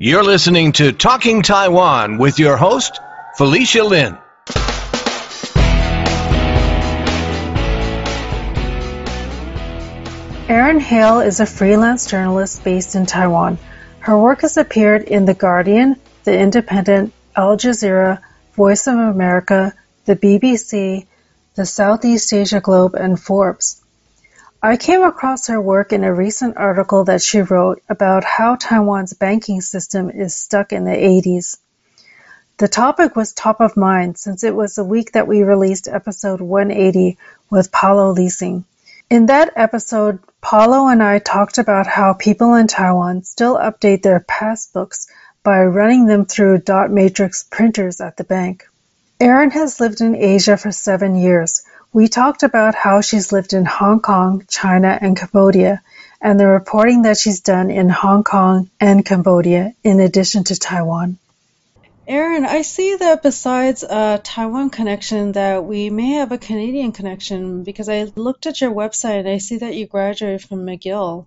You're listening to Talking Taiwan with your host, Felicia Lin. Erin Hale is a freelance journalist based in Taiwan. Her work has appeared in The Guardian, The Independent, Al Jazeera, Voice of America, the BBC, the Southeast Asia Globe, and Forbes. I came across her work in a recent article that she wrote about how Taiwan's banking system is stuck in the 80s. The topic was top of mind since it was the week that we released episode 180 with Paulo Leasing. In that episode, Paulo and I talked about how people in Taiwan still update their passbooks by running them through dot matrix printers at the bank. Erin has lived in Asia for seven years. We talked about how she's lived in Hong Kong, China, and Cambodia, and the reporting that she's done in Hong Kong and Cambodia, in addition to Taiwan. Erin, I see that besides a Taiwan connection, that we may have a Canadian connection because I looked at your website and I see that you graduated from McGill.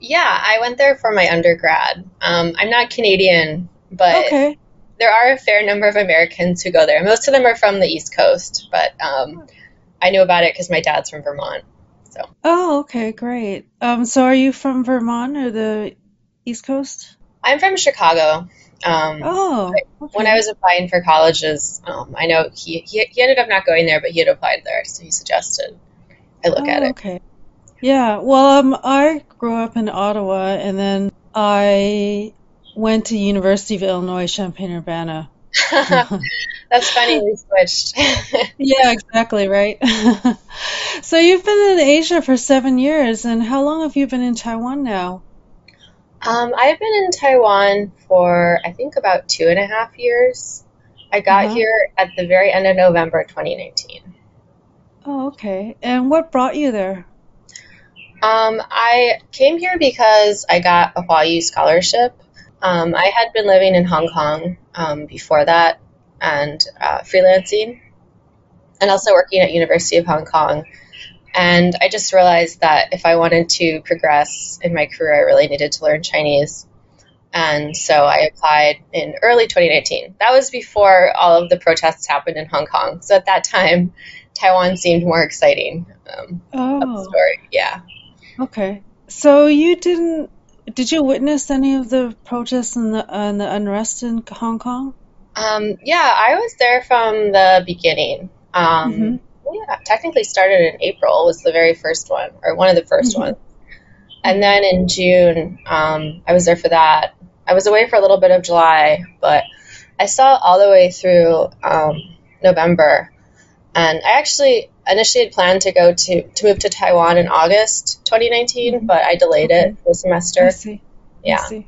Yeah, I went there for my undergrad. Um, I'm not Canadian, but Okay. There are a fair number of Americans who go there. Most of them are from the East Coast, but um, I knew about it because my dad's from Vermont. So Oh, okay, great. Um, so are you from Vermont or the East Coast? I'm from Chicago. Um, Oh, when. I was applying for colleges, um, I know he, he he ended up not going there, but he had applied there, so he suggested I look at Oh, it. okay. Yeah, well, um, I grew up in Ottawa and then I went to University of Illinois Champaign-Urbana. That's funny. We switched. Yeah, exactly, right. So you've been in Asia for seven years, and how long have you been in Taiwan now? Um, I've been in Taiwan for I think about two and a half years. I got Uh-huh. here at the very end of November 2019. Oh, okay. And what brought you there? Um, I came here because I got a Huayu scholarship. Um, I had been living in Hong Kong um, before that and uh, freelancing, and also working at University of Hong Kong. And I just realized that if I wanted to progress in my career, I really needed to learn Chinese. And so I applied in early 2019. That was before all of the protests happened in Hong Kong. So at that time, Taiwan seemed more exciting um, Oh, story. Yeah. okay. So you didn't, did you witness any of the protests and the and the unrest in Hong Kong? Um, yeah, I was there from the beginning. Um, Mhm. yeah, technically started in April was the very first one, or one of the 1st Mhm. ones. And then in June, um, I was there for that. I was away for a little bit of July, but I saw all the way through um, November. And I actually initially had planned to go to, to move to Taiwan in August 2019, Mhm. but I delayed Okay. it for a I semester. see. I Yeah. see.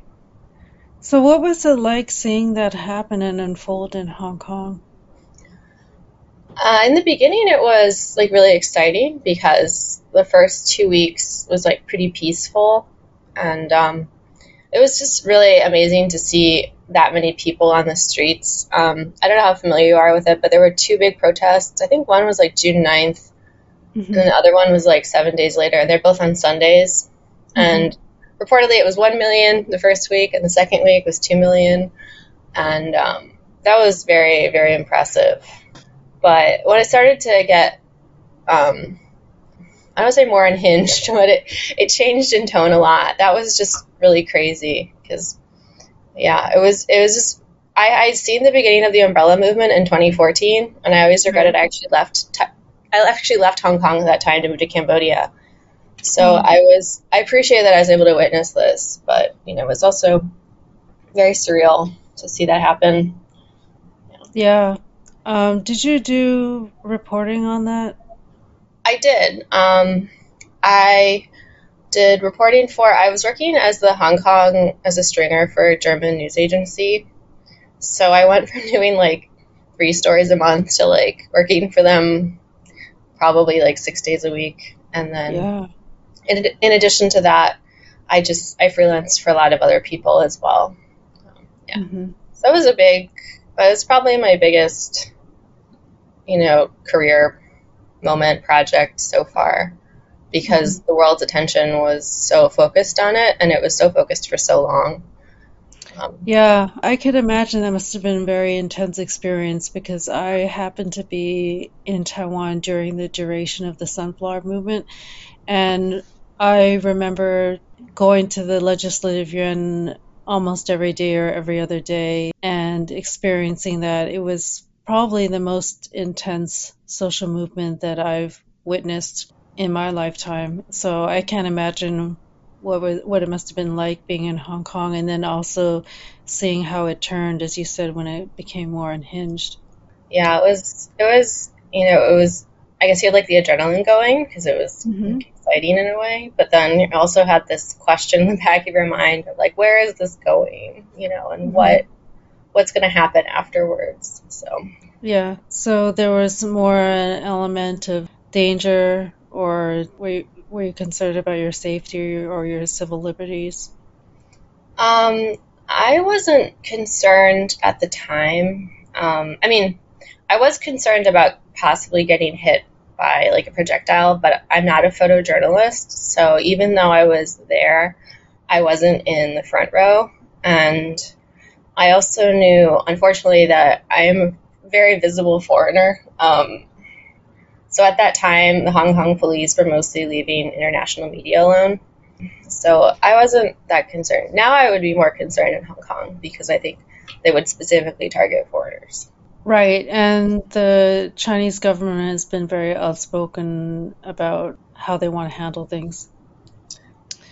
So what was it like seeing that happen and unfold in Hong Kong? Uh, in the beginning, it was like really exciting because the first two weeks was like pretty peaceful, and um, it was just really amazing to see that many people on the streets. Um, I don't know how familiar you are with it, but there were two big protests. I think one was like June 9th, and hmm the other one was like seven days later, and they're both on Sundays. And reportedly, it was 1 million the first week, and the second week was 2 million. And um, that was very, very impressive. But when it started to get, um, I don't say more unhinged, but it, it changed in tone a lot. That was just really crazy because, yeah, it was it was just I I'd seen the beginning of the umbrella movement in 2014, and I always regretted I actually left. Ti- I actually left Hong Kong at that time to move to Cambodia. So Mm. I was I appreciate that I was able to witness this, but you know it was also very surreal to see that happen. Yeah. Um, did you do reporting on that? I did. Um, I did reporting for. I was working as the Hong Kong as a stringer for a German news agency. So I went from doing like three stories a month to like working for them probably like six days a week, and then Yeah. in, in addition to that, I just I freelanced for a lot of other people as well. Um, yeah, hmm so it was a big. It was probably my biggest, you know, career moment project so far because the world's attention was so focused on it and it was so focused for so long. Um, Yeah, I could imagine that must have been a very intense experience because I happened to be in Taiwan during the duration of the Sunflower Movement, and I remember going to the Legislative Yuan almost every day or every other day and experiencing that. It was probably the most intense social movement that I've witnessed in my lifetime. So I can't imagine what was, what it must have been like being in Hong Kong and then also seeing how it turned, as you said, when it became more unhinged. yeah, it was it was you know it was I guess you had like the adrenaline going because it was Mhm. exciting in a way, but then you also had this question in the back of your mind of like where is this going, you know, and Mhm. what what's going to happen afterwards. So Yeah, so there was more an element of danger, or were you, were you concerned about your safety or your civil liberties? Um, I wasn't concerned at the time. Um, I mean, I was concerned about possibly getting hit by like a projectile, but I'm not a photojournalist, so even though I was there, I wasn't in the front row. And I also knew, unfortunately, that I am a very visible foreigner. Um, so at that time, the Hong Kong police were mostly leaving international media alone. So I wasn't that concerned. Now I would be more concerned in Hong Kong because I think they would specifically target foreigners. Right, and the Chinese government has been very outspoken about how they want to handle things.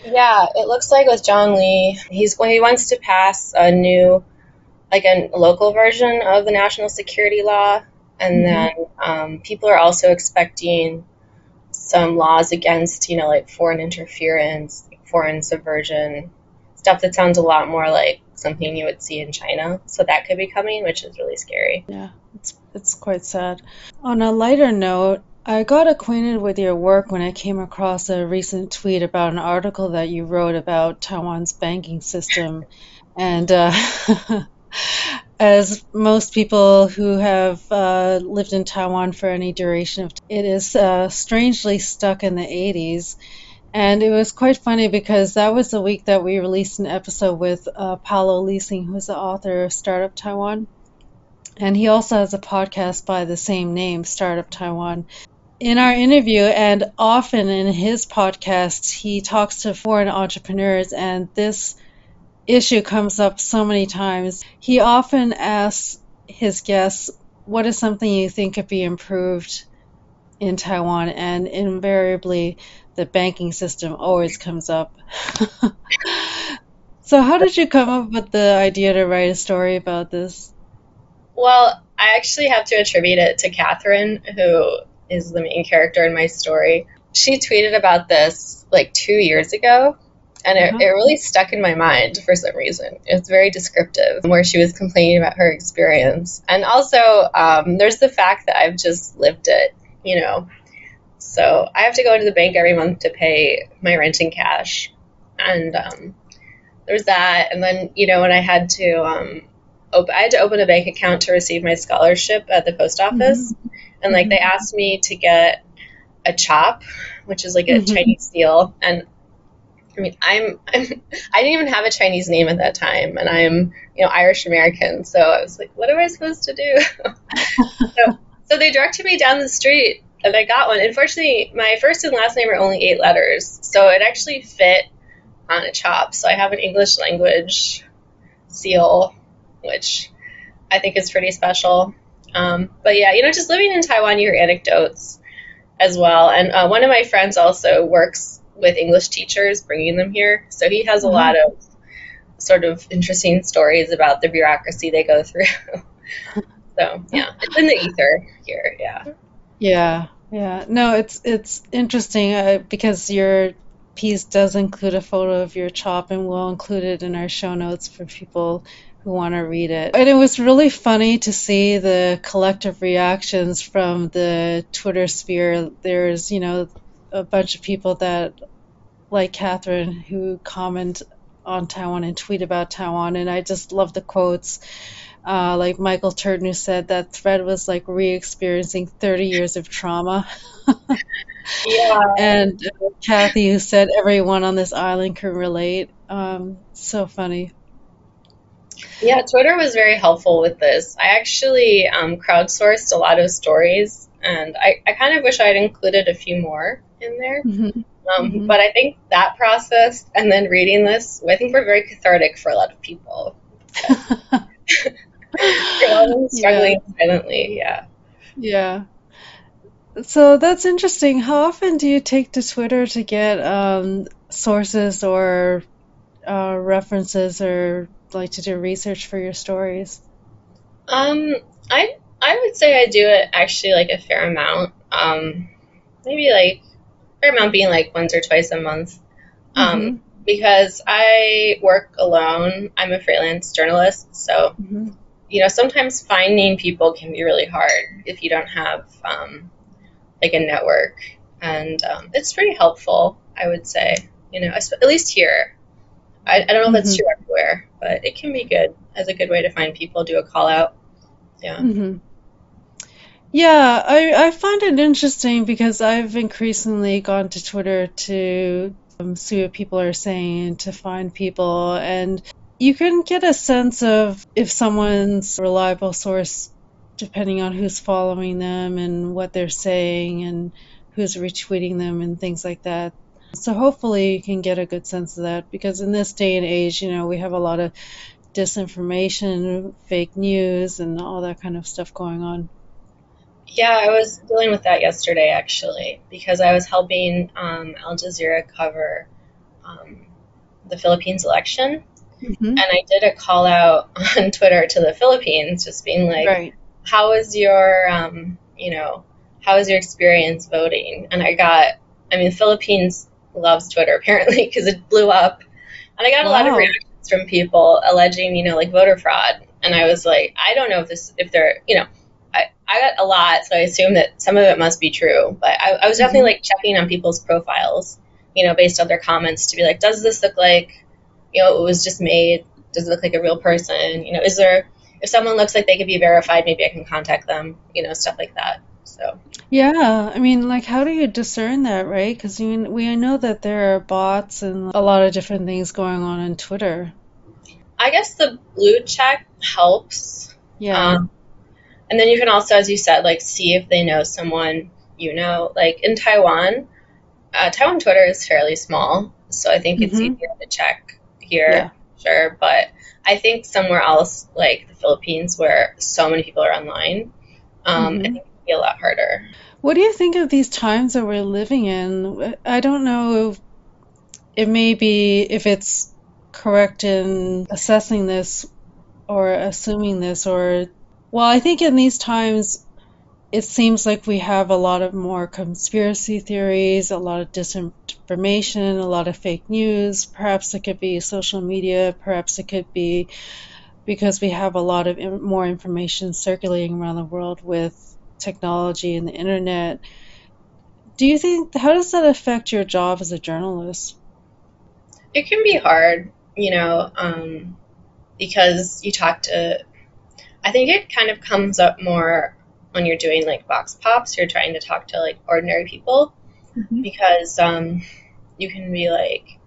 Yeah, it looks like with John Lee, he's he wants to pass a new, like a local version of the national security law, and Mhm. then um, people are also expecting some laws against, you know, like foreign interference, foreign subversion, stuff that sounds a lot more like something you would see in China. So that could be coming, which is really scary. Yeah, it's it's quite sad. On a lighter note, I got acquainted with your work when I came across a recent tweet about an article that you wrote about Taiwan's banking system. And uh, as most people who have uh, lived in Taiwan for any duration of time, it is uh, strangely stuck in the 80s. And it was quite funny because that was the week that we released an episode with uh, Paolo Leasing, who's the author of Startup Taiwan. And he also has a podcast by the same name, Startup Taiwan. In our interview, and often in his podcast, he talks to foreign entrepreneurs, and this issue comes up so many times. He often asks his guests, What is something you think could be improved in Taiwan? And invariably, the banking system always comes up. so, how did you come up with the idea to write a story about this? Well, I actually have to attribute it to Catherine, who is the main character in my story. She tweeted about this like two years ago, and it, Uh-huh. it really stuck in my mind for some reason. It's very descriptive, where she was complaining about her experience. And also, um, there's the fact that I've just lived it, you know. So I have to go into the bank every month to pay my rent in cash. And um, there's that. And then, you know, when I had to um, I had to open a bank account to receive my scholarship at the post office, and like they asked me to get a chop, which is like a Mhm. Chinese seal, and I mean I'm, I'm I didn't even have a Chinese name at that time, and I'm you know Irish American, so I was like, what am I supposed to do? so, so they directed me down the street, and I got one. Unfortunately, my first and last name are only eight letters, so it actually fit on a chop. So I have an English language seal which I think is pretty special. Um, but yeah, you know, just living in Taiwan, you hear anecdotes as well. And uh, one of my friends also works with English teachers, bringing them here. So he has a Mhm. lot of sort of interesting stories about the bureaucracy they go through. so yeah, it's in the ether here. Yeah. Yeah, yeah. No, it's it's interesting uh, because your piece does include a photo of your chop, and we'll include it in our show notes for people who want to read it. And it was really funny to see the collective reactions from the Twitter sphere. There's, you know, a bunch of people that, like Catherine, who comment on Taiwan and tweet about Taiwan, and I just love the quotes. Uh, like Michael Turton, who said that thread was like re-experiencing 30 years of trauma. Yeah. And Kathy, who said everyone on this island can relate. Um, so funny. Yeah, Twitter was very helpful with this. I actually um, crowdsourced a lot of stories, and I, I kind of wish I had included a few more in there. Mm-hmm. Um, mm-hmm. But I think that process and then reading this, I think, were very cathartic for a lot of people. struggling yeah. silently, yeah. Yeah. So that's interesting. How often do you take to Twitter to get um, sources or uh, references or like to do research for your stories? Um, I I would say I do it actually like a fair amount. Um, maybe like fair amount being like once or twice a month. Um, mm-hmm. because I work alone. I'm a freelance journalist, so mm-hmm. you know sometimes finding people can be really hard if you don't have um, like a network, and um, it's pretty helpful. I would say, you know, at least here. I, I don't know if that's mm-hmm. true everywhere, but it can be good as a good way to find people. Do a call out. Yeah. Mm-hmm. Yeah, I, I find it interesting because I've increasingly gone to Twitter to um, see what people are saying, to find people, and you can get a sense of if someone's a reliable source depending on who's following them and what they're saying and who's retweeting them and things like that. So hopefully you can get a good sense of that because in this day and age, you know, we have a lot of disinformation, fake news, and all that kind of stuff going on. Yeah, I was dealing with that yesterday actually because I was helping um, Al Jazeera cover um, the Philippines election. Mm-hmm. And I did a call out on Twitter to the Philippines, just being like, right. "How is your, um, you know, how is your experience voting?" And I got, I mean, Philippines loves Twitter apparently because it blew up, and I got wow. a lot of reactions from people alleging, you know, like voter fraud. And I was like, I don't know if this, if they're, you know, I, I got a lot, so I assume that some of it must be true. But I, I was definitely mm-hmm. like checking on people's profiles, you know, based on their comments to be like, does this look like, you know, it was just made? Does it look like a real person? You know, is there, if someone looks like they could be verified, maybe I can contact them, you know, stuff like that. So. Yeah, I mean, like, how do you discern that, right? Because we know that there are bots and a lot of different things going on on Twitter. I guess the blue check helps. Yeah. Um, and then you can also, as you said, like see if they know someone you know. Like in Taiwan, uh, Taiwan Twitter is fairly small, so I think it's mm-hmm. easier to check here, yeah. sure. But I think somewhere else, like the Philippines, where so many people are online, um, mm-hmm. I think be a lot harder. What do you think of these times that we're living in? I don't know if it may be if it's correct in assessing this or assuming this or well, I think in these times, it seems like we have a lot of more conspiracy theories, a lot of disinformation, a lot of fake news. Perhaps it could be social media. Perhaps it could be because we have a lot of more information circulating around the world with technology and the internet. Do you think, how does that affect your job as a journalist? It can be hard, you know, um, because you talk to I think it kind of comes up more when you're doing like vox pops. You're trying to talk to like ordinary people mm-hmm. because um, you can be like,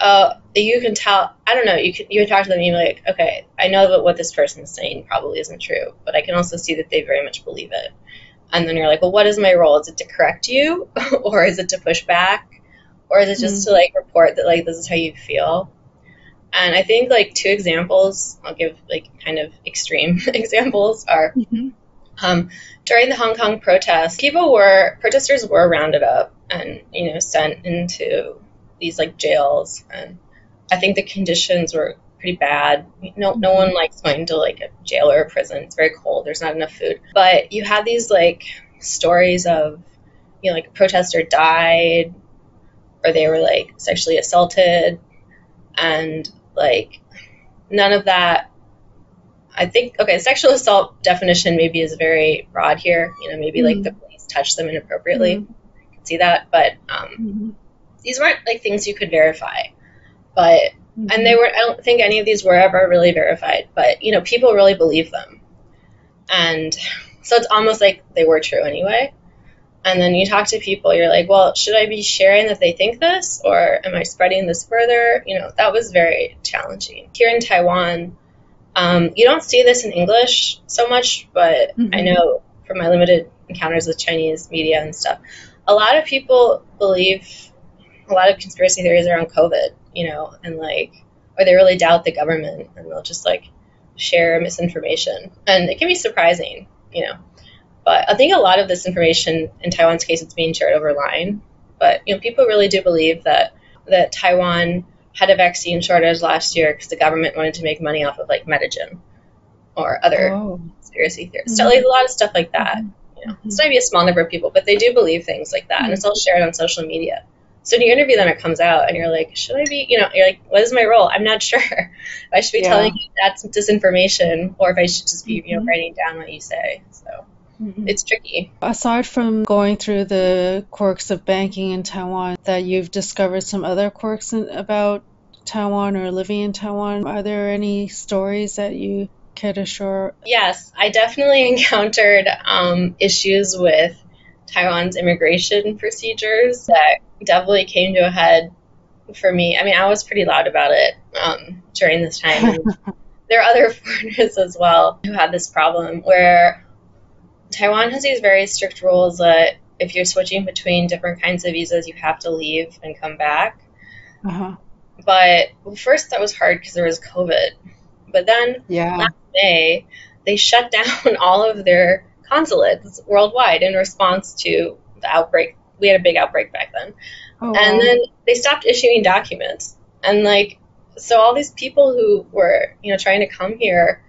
uh, you can tell. I don't know. You can you can talk to them. and You're like, okay, I know that what this person is saying probably isn't true, but I can also see that they very much believe it. And then you're like, well, what is my role? Is it to correct you, or is it to push back, or is it just mm-hmm. to like report that like this is how you feel? And I think like two examples, I'll give like kind of extreme examples are mm-hmm. um, during the Hong Kong protests, people were protesters were rounded up and you know sent into these like jails, and I think the conditions were pretty bad. No, no one likes going to like a jail or a prison. It's very cold. There's not enough food. But you had these like stories of you know like a protester died or they were like sexually assaulted and like none of that. I think okay, sexual assault definition maybe is very broad here. You know, maybe mm-hmm. like the police touched them inappropriately. Mm-hmm. I can see that, but um, mm-hmm. these weren't like things you could verify. But and mm-hmm. they were. I don't think any of these were ever really verified. But you know, people really believe them, and so it's almost like they were true anyway. And then you talk to people, you're like, well, should I be sharing that they think this or am I spreading this further? You know, that was very challenging. Here in Taiwan, um, you don't see this in English so much, but mm-hmm. I know from my limited encounters with Chinese media and stuff, a lot of people believe a lot of conspiracy theories around COVID, you know, and like, or they really doubt the government and they'll just like share misinformation. And it can be surprising, you know. But I think a lot of this information in Taiwan's case, it's being shared over line. But you know, people really do believe that that Taiwan had a vaccine shortage last year because the government wanted to make money off of like Medigen or other oh. conspiracy theories. Mm-hmm. So like a lot of stuff like that. Mm-hmm. You know, it's not be a small number of people, but they do believe things like that, mm-hmm. and it's all shared on social media. So when you interview them, it comes out, and you're like, should I be, you know, you're like, what is my role? I'm not sure. if I should be yeah. telling you that's disinformation, or if I should just be, you know, mm-hmm. writing down what you say. So mm-hmm. it's tricky. Aside from going through the quirks of banking in Taiwan, that you've discovered some other quirks in, about Taiwan or living in Taiwan. Are there any stories that you care to share? Yes, I definitely encountered um, issues with Taiwan's immigration procedures that definitely came to a head for me. I mean, I was pretty loud about it um, during this time. there are other foreigners as well who had this problem where Taiwan has these very strict rules that if you're switching between different kinds of visas, you have to leave and come back. Uh-huh. But well, first that was hard because there was COVID. But then yeah. last May, they shut down all of their consulates worldwide in response to the outbreak. We had a big outbreak back then. Oh, and wow. then they stopped issuing documents. And like, so all these people who were, you know, trying to come here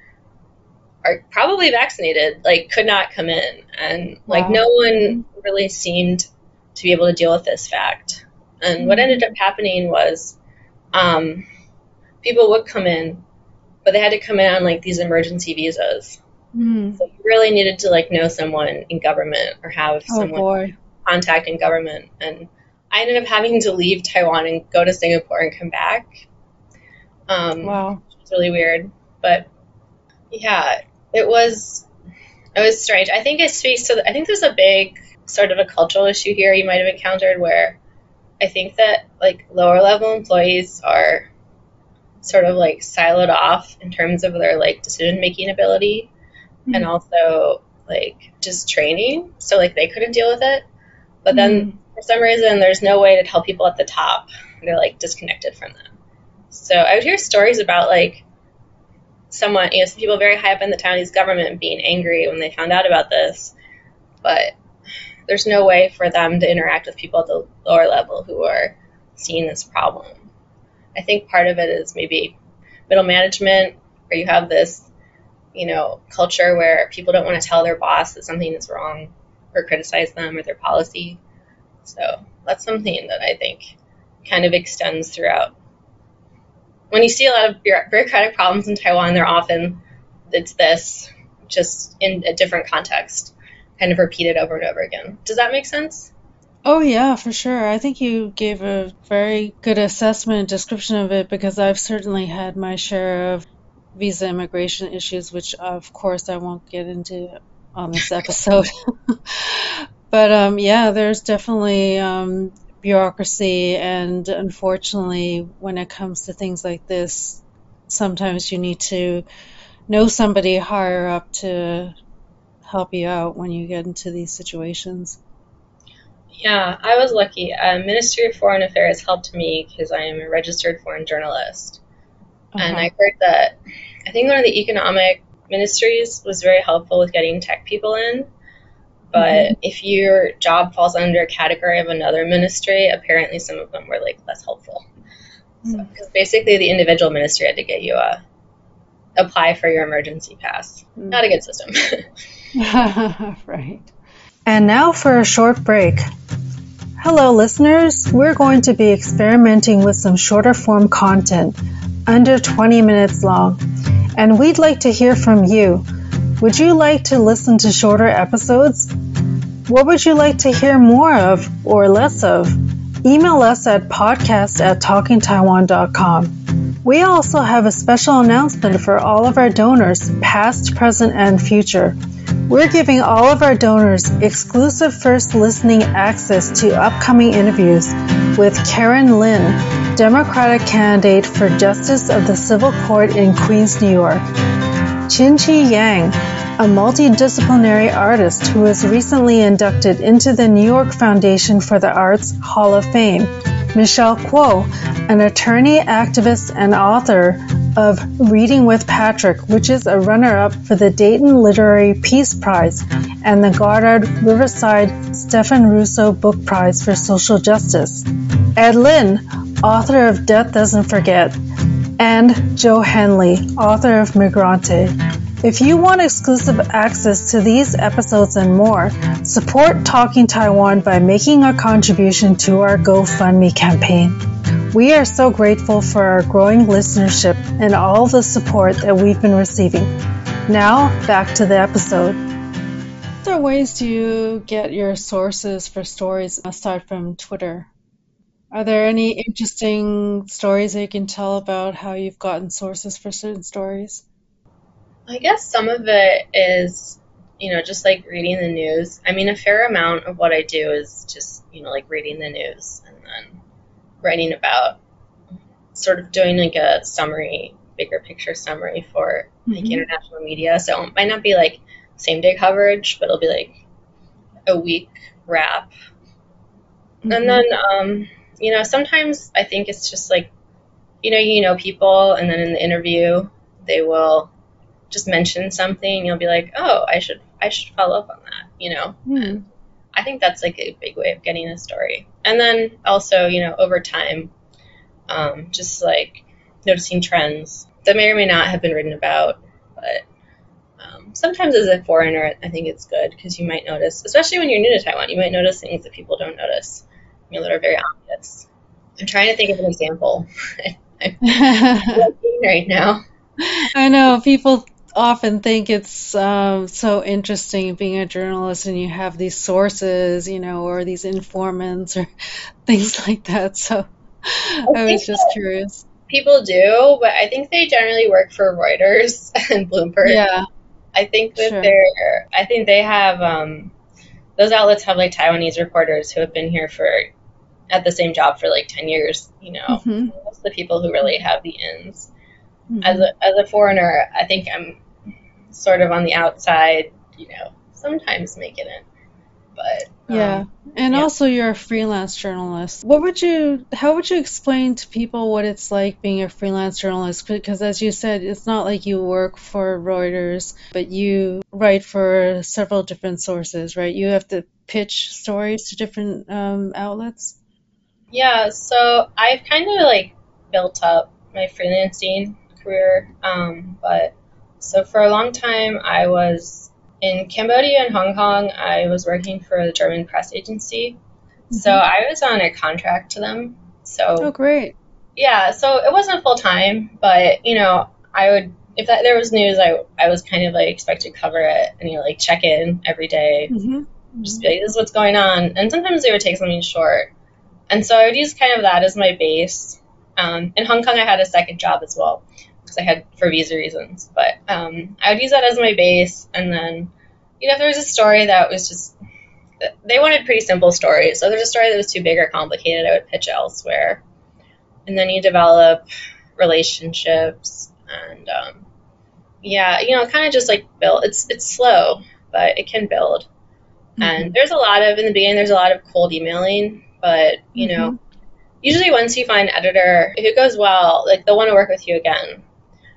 are probably vaccinated, like, could not come in. And like, wow. no one really seemed to be able to deal with this fact. And mm-hmm. what ended up happening was um, people would come in, but they had to come in on like these emergency visas. Mm. So you really needed to like know someone in government or have oh, someone boy. Contact in government. And I ended up having to leave Taiwan and go to Singapore and come back. Um, wow, it's really weird, but yeah, it was it was strange. I think it speaks to. The, I think there's a big sort of a cultural issue here you might have encountered where I think that like lower level employees are sort of like siloed off in terms of their like decision making ability mm-hmm. and also like just training. So like they couldn't deal with it. But then mm-hmm. for some reason there's no way to tell people at the top. They're like disconnected from them. So I would hear stories about like someone, you know, some people very high up in the Taiwanese government being angry when they found out about this. But there's no way for them to interact with people at the lower level who are seeing this problem. I think part of it is maybe middle management, where you have this, you know, culture where people don't want to tell their boss that something is wrong or criticize them or their policy. So that's something that I think kind of extends throughout. When you see a lot of bureaucratic problems in Taiwan, they're often it's this, just in a different context kind of repeated over and over again. Does that make sense? Oh, yeah, for sure. I think you gave a very good assessment and description of it because I've certainly had my share of visa immigration issues, which of course I won't get into on this episode. but um, yeah, there's definitely um, bureaucracy, and unfortunately, when it comes to things like this, sometimes you need to know somebody higher up to help you out when you get into these situations? Yeah, I was lucky. Uh, Ministry of Foreign Affairs helped me because I am a registered foreign journalist. Uh-huh. And I heard that I think one of the economic ministries was very helpful with getting tech people in. But mm-hmm. if your job falls under a category of another ministry, apparently some of them were like less helpful. Because mm. so, basically, the individual ministry had to get you a apply for your emergency pass. Mm. Not a good system. right. And now for a short break. Hello, listeners. We're going to be experimenting with some shorter form content, under 20 minutes long, and we'd like to hear from you. Would you like to listen to shorter episodes? What would you like to hear more of or less of? Email us at podcast at talkingtaiwan.com. We also have a special announcement for all of our donors, past, present, and future. We're giving all of our donors exclusive first listening access to upcoming interviews with Karen Lin, Democratic candidate for Justice of the Civil Court in Queens, New York, Chin Chih Yang, a multidisciplinary artist who was recently inducted into the New York Foundation for the Arts Hall of Fame, Michelle Kuo, an attorney, activist, and author of Reading with Patrick, which is a runner up for the Dayton Literary Peace Prize and the Goddard Riverside Stephen Russo Book Prize for Social Justice. Ed Lin, author of Death Doesn't Forget, and Joe Henley, author of Migrante. If you want exclusive access to these episodes and more, support Talking Taiwan by making a contribution to our GoFundMe campaign. We are so grateful for our growing listenership and all the support that we've been receiving. Now, back to the episode. What other ways do you get your sources for stories aside from Twitter? Are there any interesting stories that you can tell about how you've gotten sources for certain stories? I guess some of it is, you know, just like reading the news. I mean, a fair amount of what I do is just, you know, like reading the news and then writing about sort of doing like a summary, bigger picture summary for like Mhm. international media. So it might not be like same day coverage, but it'll be like a week wrap. Mhm. And then, um, you know, sometimes I think it's just like, you know, you know people, and then in the interview, they will just mention something. You'll be like, oh, I should, I should follow up on that. You know, Hmm. I think that's like a big way of getting a story. And then also, you know, over time, um, just like noticing trends that may or may not have been written about, but um, sometimes as a foreigner, I think it's good because you might notice, especially when you're new to Taiwan, you might notice things that people don't notice, you know, that are very obvious. I'm trying to think of an example I'm right now. I know people often think it's um, so interesting being a journalist and you have these sources, you know, or these informants or things like that. So I was just curious. People do, but I think they generally work for Reuters and Bloomberg. Yeah. I think that Sure. they're. I think they have. Um, those outlets have like Taiwanese reporters who have been here for at the same job for like ten years. You know, Mhm. most of the people who really have the ins. Mhm. As a as a foreigner, I think I'm sort of on the outside. You know, sometimes making it, but um, Yeah. And yeah. also you're a freelance journalist. What would you how would you explain to people what it's like being a freelance journalist? Because as you said, it's not like you work for Reuters, but you write for several different sources, right? You have to pitch stories to different um, outlets. Yeah, so I've kind of like built up my freelancing career, um, but so for a long time I was in Cambodia and Hong Kong. I was working for the German press agency, so Mhm. I was on a contract to them. So Oh, great. yeah, so it wasn't full time, but you know, I would if that, there was news, I I was kind of like expected to cover it and you know like check in every day hmm just be like, this is what's going on. And sometimes they would take something short. And so I would use kind of that as my base. Um, in Hong Kong, I had a second job as well because I had for visa reasons. But um, I would use that as my base. And then, you know, if there was a story that was just, they wanted pretty simple stories. So if there's a story that was too big or complicated, I would pitch elsewhere. And then you develop relationships and, um, yeah, you know, kind of just like build. It's it's slow, but it can build. And there's a lot of in the beginning. There's a lot of cold emailing, but you know, usually once you find an editor, if it goes well, like they'll want to work with you again.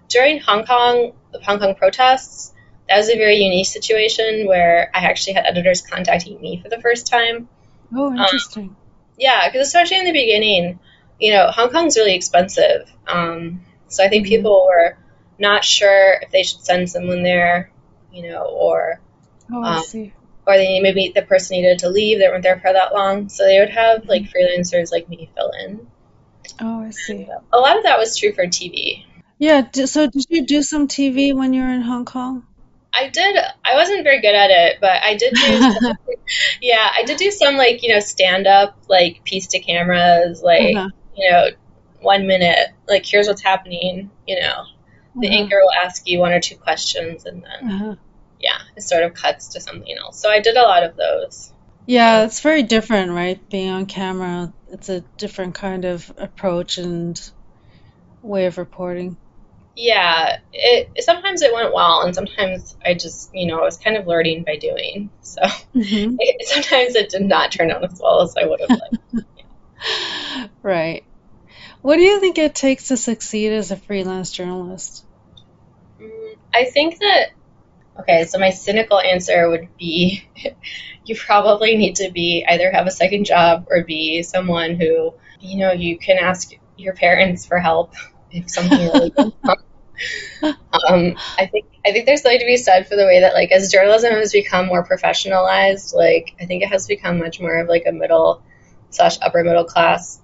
During Hong Kong, the Hong Kong protests, that was a very unique situation where I actually had editors contacting me for the first time. Oh, interesting. Yeah, because especially in the beginning, you know, Hong Kong's really expensive. Um, so I think Mhm. people were not sure if they should send someone there, you know, or oh, I um, see. or they maybe the person needed to leave, they weren't there for that long, so they would have like freelancers like me fill in. Oh, I see. A lot of that was true for TV. Yeah. So did you do some TV when you were in Hong Kong? I did. I wasn't very good at it, but I did do. yeah, I did do some like you know stand up, like piece to cameras, like Uh-huh. you know, one minute, like here's what's happening. You know, the Uh-huh. anchor will ask you one or two questions, and then Uh-huh. yeah, it sort of cuts to something else. So I did a lot of those. Yeah, it's very different, right? Being on camera, it's a different kind of approach and way of reporting. Yeah, it sometimes it went well, and sometimes I just, you know, I was kind of learning by doing. So hmm it, sometimes it did not turn out as well as I would have liked. Right. What do you think it takes to succeed as a freelance journalist? Mm, I think that okay, so my cynical answer would be you probably need to be either have a second job or be someone who, you know, you can ask your parents for help if something really. Um, I think I think there's something to be said for the way that like as journalism has become more professionalized, like I think it has become much more of like a middle slash upper middle class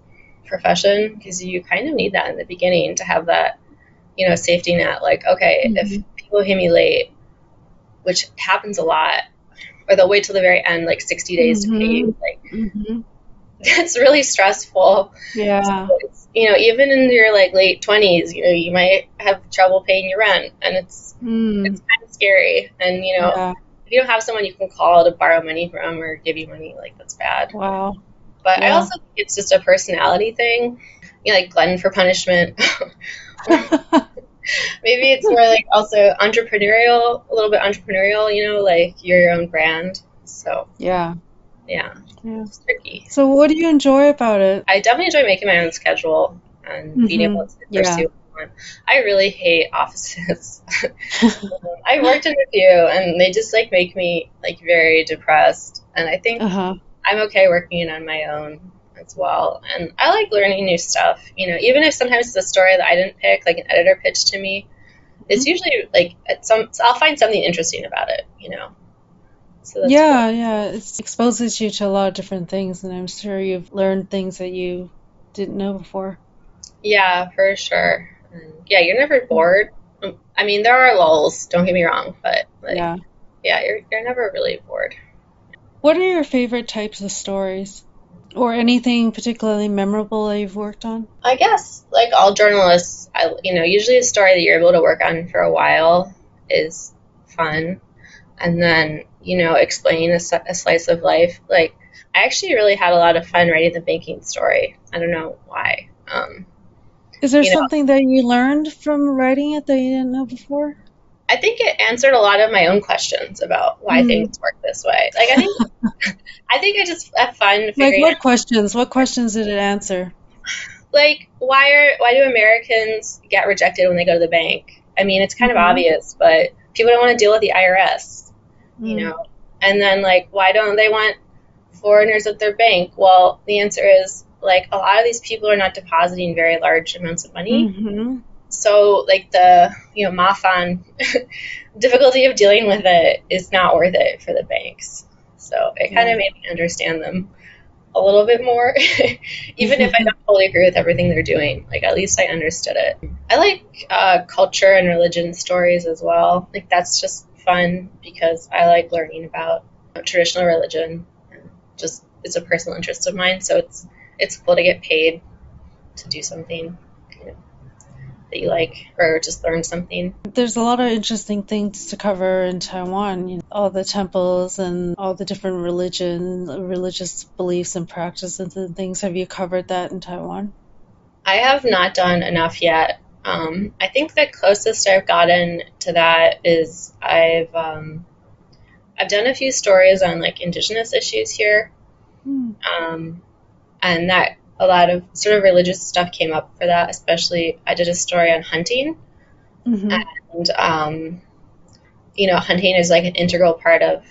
profession because you kind of need that in the beginning to have that, you know, safety net. Like, okay, hmm if people hear me late, which happens a lot, or they'll wait till the very end, like 60 days to pay you, like hmm that's really stressful. Yeah. So you know, even in your like late 20s, you know, you might have trouble paying your rent and it's Mm. it's kind of scary. And you know, Yeah. if you don't have someone you can call to borrow money from or give you money, like that's bad. Wow. But I also think it's just a personality thing. You know, like glutton for punishment. Maybe it's more like also entrepreneurial, a little bit entrepreneurial, you know, like you're your own brand. So Yeah. Yeah, Yeah. it's tricky. So what do you enjoy about it? I definitely enjoy making my own schedule and being hmm able to Yeah. pursue one. I really hate offices. I worked in a few and they just like make me like very depressed. And I think Uh-huh. I'm okay working on my own as well. And I like learning new stuff. You know, even if sometimes it's a story that I didn't pick, like an editor pitched to me, it's Mhm. usually like at some I'll find something interesting about it, you know. So that's cool. Yeah, yeah. It exposes you to a lot of different things, and I'm sure you've learned things that you didn't know before. Yeah, for sure. Yeah, you're never bored. Um, I mean, there are lulls, don't get me wrong, but like Yeah. yeah, you're you're never really bored. What are your favorite types of stories? Or anything particularly memorable that you've worked on? I guess like all journalists, I you know, usually a story that you're able to work on for a while is fun. And then, you know, explaining a slice of life. Like I actually really had a lot of fun writing the banking story. I don't know why. Um, Is there you know, something that you learned from writing it that you didn't know before? I think it answered a lot of my own questions about why Mm. things work this way. Like I think I think I just have fun Like what out questions? What questions did it answer? like why are why do Americans get rejected when they go to the bank? I mean, it's kind of hmm obvious, but people don't want to deal with the IRS, you Mm. know. And then like why don't they want foreigners at their bank? Well, the answer is like a lot of these people are not depositing very large amounts of money. hmm So like the you know Mafan difficulty of dealing with it is not worth it for the banks. So it kind of made me understand them a little bit more, even if I don't fully agree with everything they're doing. Like at least I understood it. I like uh, culture and religion stories as well. Like that's just fun because I like learning about traditional religion. And just it's a personal interest of mine, so it's it's cool to get paid to do something kind of that you like or just learn something. There's a lot of interesting things to cover in Taiwan. You know, all the temples and all the different religion, religious beliefs and practices and things. Have you covered that in Taiwan? I have not done enough yet. Um, I think the closest I've gotten to that is I've um, I've done a few stories on like indigenous issues here, Hmm. um, and that a lot of sort of religious stuff came up for that. Especially, I did a story on hunting, hmm and um, you know, hunting is like an integral part of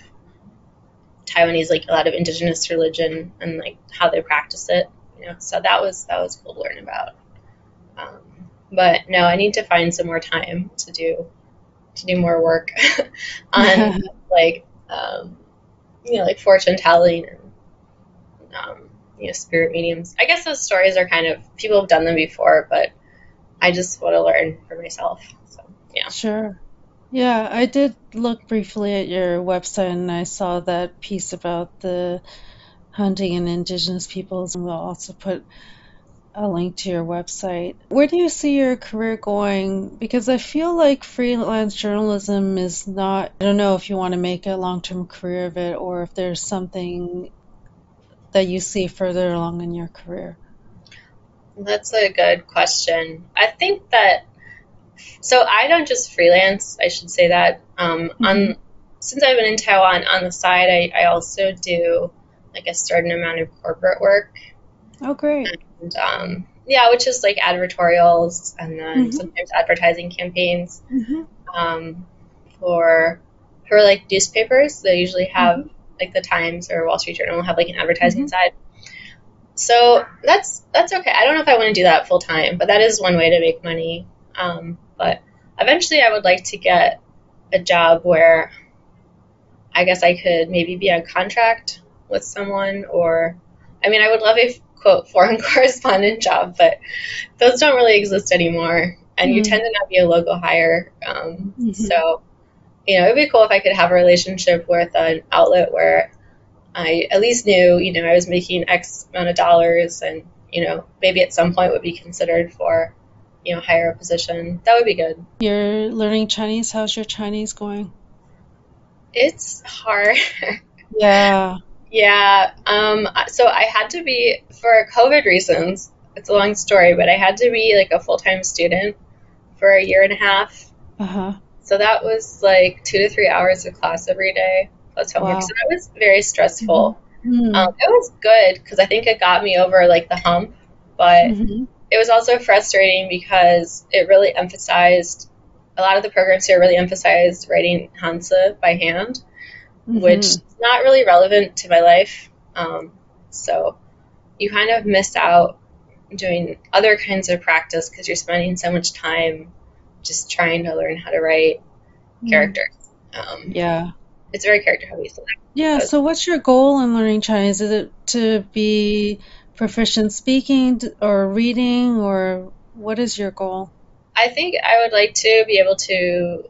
Taiwanese, like a lot of indigenous religion and like how they practice it. You know, so that was that was cool to learn about. But no, I need to find some more time to do to do more work on like um, you know like fortune telling and um, you know spirit mediums. I guess those stories are kind of people have done them before, but I just want to learn for myself. So yeah. Sure. Yeah, I did look briefly at your website and I saw that piece about the hunting and indigenous peoples, and we'll also put a link to your website. Where do you see your career going? Because I feel like freelance journalism is not, I don't know if you want to make a long term career of it or if there's something that you see further along in your career. That's a good question. I think that so I don't just freelance. I should say that um, mm-hmm. on since I've been in Taiwan on the side, I, I also do like a certain amount of corporate work. Oh, great! And, um, yeah, which is like advertorials and then mm-hmm. sometimes advertising campaigns mm-hmm. um, for for like newspapers. They usually have mm-hmm. like the Times or Wall Street Journal have like an advertising mm-hmm. side. So that's that's okay. I don't know if I want to do that full time, but that is one way to make money. Um, but eventually, I would like to get a job where I guess I could maybe be on contract with someone, or I mean, I would love a quote foreign correspondent job, but those don't really exist anymore, and mm-hmm. you tend to not be a local hire. Um, mm-hmm. So, you know, it'd be cool if I could have a relationship with an outlet where I at least knew, you know, I was making X amount of dollars and, you know, maybe at some point would be considered for, you know, higher position. That would be good. You're learning Chinese. How's your Chinese going? It's hard. yeah. Yeah. Um, so I had to be, for COVID reasons, it's a long story, but I had to be like a full time student for a year and a half. Uh huh. So that was like two to three hours of class every day plus homework. Wow. So that was very stressful. Mm-hmm. Um, it was good because I think it got me over like the hump, but mm-hmm. it was also frustrating because it really emphasized a lot of the programs here really emphasized writing Hanzi by hand, mm-hmm. which not really relevant to my life. Um, so you kind of miss out doing other kinds of practice because you're spending so much time just trying to learn how to write mm. characters. Um, yeah it's very character heavy. So yeah. So what's your goal in learning Chinese? Is it to be proficient speaking or reading, or what is your goal? I think I would like to be able to.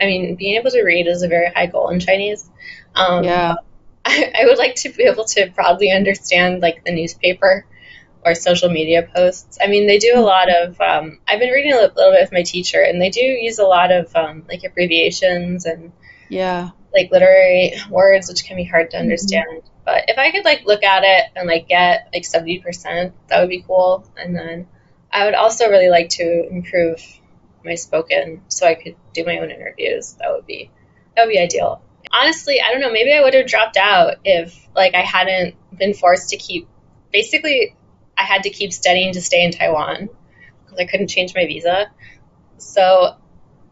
I mean, being able to read is a very high goal in Chinese. Um, yeah. I, I would like to be able to broadly understand like the newspaper or social media posts. I mean, they do a lot of. Um, I've been reading a little bit with my teacher, and they do use a lot of um, like abbreviations and yeah, like literary words, which can be hard to mm-hmm. understand. Mm-hmm. But if I could like look at it and like get like seventy percent, that would be cool. And then I would also really like to improve my spoken, so I could do my own interviews. That would be that would be ideal. Honestly, I don't know. Maybe I would have dropped out if like I hadn't been forced to keep. Basically, I had to keep studying to stay in Taiwan because I couldn't change my visa. So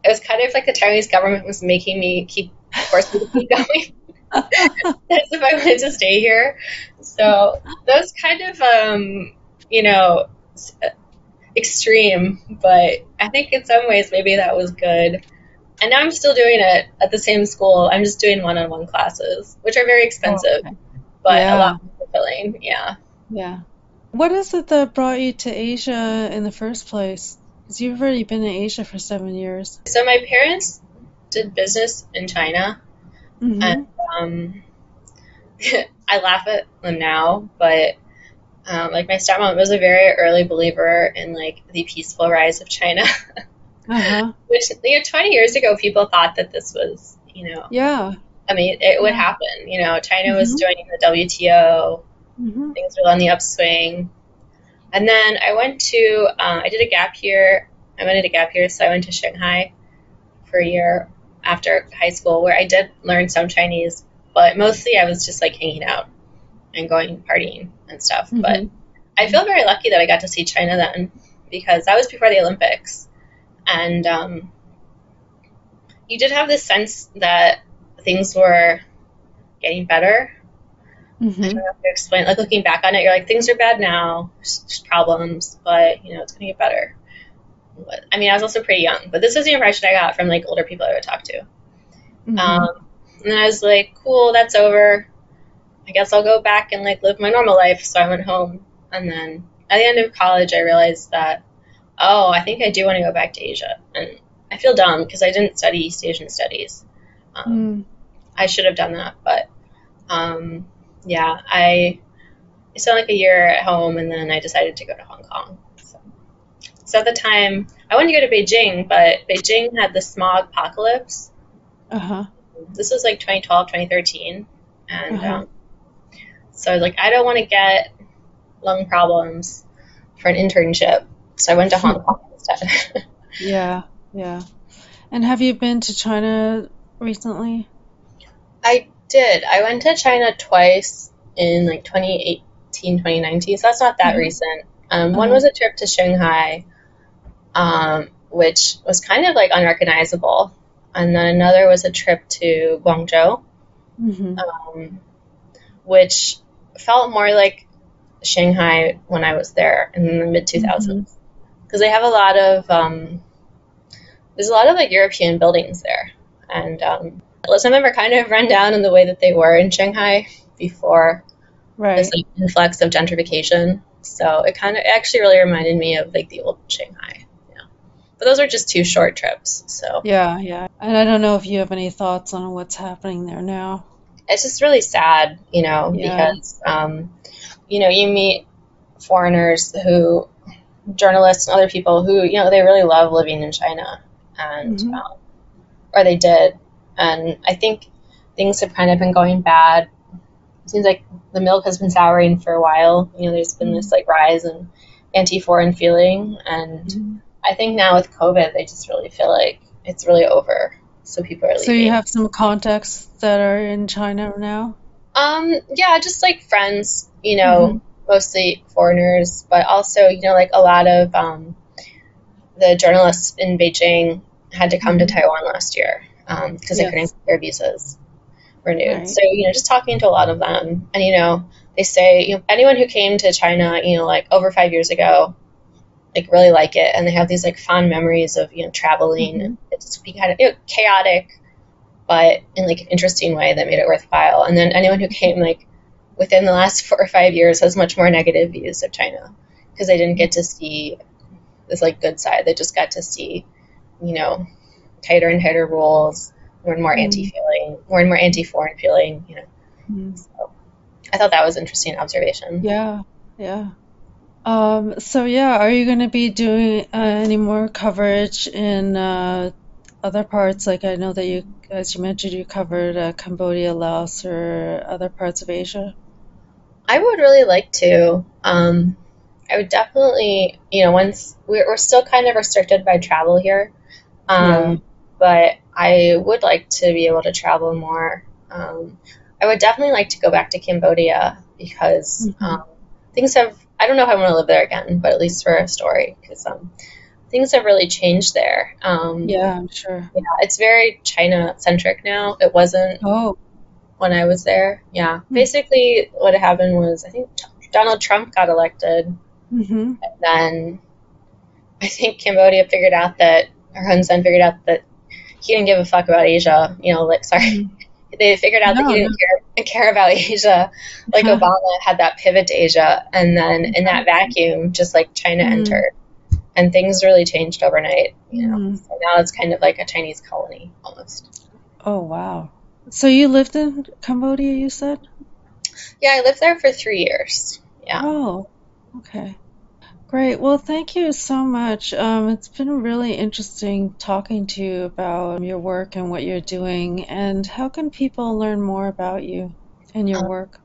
it was kind of like the Taiwanese government was making me keep forcing me to keep going. as if I wanted to stay here. So that was kind of, um, you know, extreme, but I think in some ways maybe that was good. And now I'm still doing it at the same school. I'm just doing one-on-one classes, which are very expensive, oh, okay. but yeah. a lot more fulfilling. Yeah. Yeah. What is it that brought you to Asia in the first place? Because you've already been in Asia for seven years. So my parents did business in China, mm-hmm. and um, I laugh at them now, but um, like my stepmom was a very early believer in like the peaceful rise of China. uh-huh. Which you know, 20 years ago, people thought that this was, you know, yeah. I mean, it would happen. You know, China mm-hmm. was joining the WTO. Mm-hmm. Things were on the upswing. And then I went to, uh, I did a gap year. I went to gap year, so I went to Shanghai for a year after high school, where I did learn some Chinese, but mostly I was just like hanging out and going partying and stuff. Mm-hmm. But I feel very lucky that I got to see China then, because that was before the Olympics, and um, you did have this sense that things were getting better Mm-hmm. I don't have to explain. Like looking back on it, you're like, things are bad now, there's problems, but you know, it's gonna get better. But, I mean, I was also pretty young, but this is the impression I got from like older people I would talk to. Mm-hmm. Um, and I was like, cool, that's over. I guess I'll go back and like live my normal life. So I went home, and then at the end of college, I realized that, oh, I think I do want to go back to Asia, and I feel dumb because I didn't study East Asian studies. Um, mm. I should have done that, but um, yeah, I I spent like a year at home, and then I decided to go to Hong Kong. So, so at the time, I wanted to go to Beijing, but Beijing had the smog apocalypse. Uh huh. This was like 2012, 2013, and Uh-huh. um, so I was like, I don't want to get lung problems for an internship, so I went to Hong Kong instead. Yeah. Yeah. And have you been to China recently? I did. I went to China twice in like 2018, 2019, so that's not that Mhm. recent. Um, One Uh-huh. was a trip to Shanghai, um, which was kind of like unrecognizable. And then another was a trip to Guangzhou, Mm-hmm. um, which felt more like Shanghai when I was there in the mid 2000s. Because they have a lot of, um, there's a lot of like European buildings there. And um, some of them are kind of run down in the way that they were in Shanghai before Right. this like, influx of gentrification. So it kind of it actually really reminded me of like the old Shanghai. Yeah. But those are just two short trips. So Yeah, yeah. And I don't know if you have any thoughts on what's happening there now. it's just really sad, you know, Yeah. because, um, you know, you meet foreigners who, journalists and other people who, you know, they really love living in China. And, Mhm. um, or they did. And I think things have kind of been going bad. It seems like the milk has been souring for a while. You know, there's been this like rise in anti-foreign feeling, and I think now with COVID, they just really feel like it's really over. So people are leaving. So you have some contacts that are in China now? Um, yeah, just like friends, you know, Mhm. Mostly foreigners, but also, you know, like a lot of um, the journalists in Beijing had to come to Mhm. Taiwan last year because they Yes. couldn't get their visas renewed. Right. So, you know, just talking to a lot of them, and you know, they say, you know, anyone who came to China, you know, like over five years ago, like really like it, and they have these like fond memories of you know traveling. Mhm. and It's be kind of you know, chaotic, but in like an interesting way that made it worthwhile. And then anyone who came like within the last four or five years has much more negative views of China because they didn't get to see this like good side. They just got to see, you know, tighter and tighter rules, more and more Mhm. anti feeling, more and more anti foreign feeling. You know, Mm. so I thought that was an interesting observation. Yeah, yeah. Um, so yeah, are you going to be doing uh, any more coverage in uh, other parts? Like I know that you, as you mentioned, you covered uh, Cambodia, Laos, or other parts of Asia. I would really like to. Um, I would definitely, you know, once we're, we're still kind of restricted by travel here, um, Yeah. but I would like to be able to travel more. Um, I would definitely like to go back to Cambodia because Mhm. um, things have. I don't know if I want to live there again, but at least for a story, because um, things have really changed there. Um, Yeah, I'm sure. yeah, it's very China centric now. It wasn't Oh, when I was there. Yeah. Hmm. Basically, what happened was I think Donald Trump got elected, mm-hmm. and then I think Cambodia figured out that, or Hun Sen figured out that he didn't give a fuck about Asia. You know, like, sorry. They figured out that he didn't care, care about Asia. Like. Obama had that pivot to Asia, and then in that vacuum, just like China Hmm. entered. And things really changed overnight, you know. Hmm. So now it's kind of like a Chinese colony almost. Oh, wow. So you lived in Cambodia, you said? Yeah, I lived there for three years. Yeah. Oh, okay. Great. Well, thank you so much. Um, it's been really interesting talking to you about your work and what you're doing. And how can people learn more about you and your Um, work?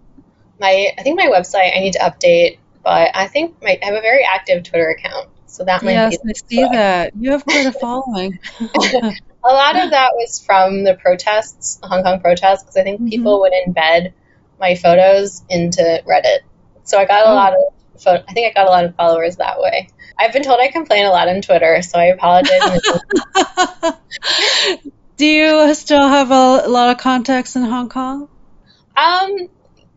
my I think my website I need to update, but I think my, I have a very active Twitter account, so that might Yes, be. I see that. You have quite a following. A lot of that was from the protests, the Hong Kong protests, because I think Mhm. people would embed my photos into Reddit. So I got a Oh. lot of pho- I think I got a lot of followers that way. I've been told I complain a lot on Twitter, so I apologize. Do you still have a, lot of contacts in Hong Kong? um,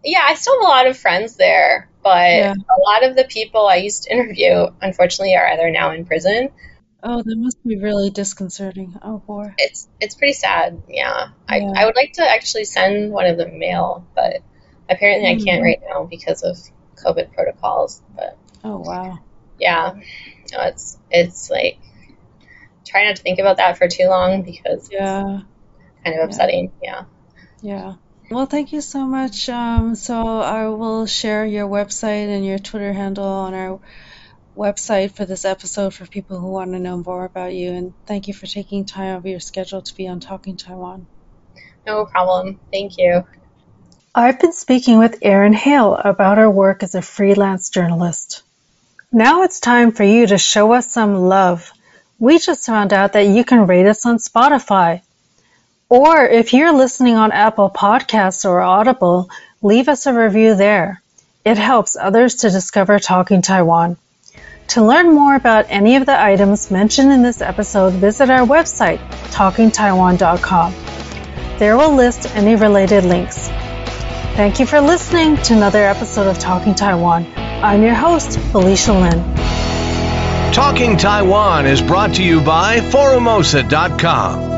yeah, I still have a lot of friends there, but Yeah. a lot of the people I used to interview, unfortunately, are either now in prison Oh, that must be really disconcerting. Oh, boy. it's it's pretty sad. Yeah. I, Yeah. I would like to actually send one of them mail, but apparently I can't Mhm. right now because of COVID protocols. But Oh, wow. yeah, no, it's it's like try not to think about that for too long because Yeah, it's kind of upsetting. Yeah. yeah. Well, thank you so much. Um, so I will share your website and your Twitter handle on our website for this episode for people who want to know more about you. And thank you for taking time out of your schedule to be on Talking Taiwan. No problem. Thank you. I've been speaking with Erin Hale about her work as a freelance journalist. Now it's time for you to show us some love. We just found out that you can rate us on Spotify. Or if you're listening on Apple Podcasts or Audible, leave us a review there. It helps others to discover Talking Taiwan. To learn more about any of the items mentioned in this episode, visit our website, talkingtaiwan.com. There we'll list any related links. Thank you for listening to another episode of Talking Taiwan. I'm your host, Felicia Lin. Talking Taiwan is brought to you by Forumosa.com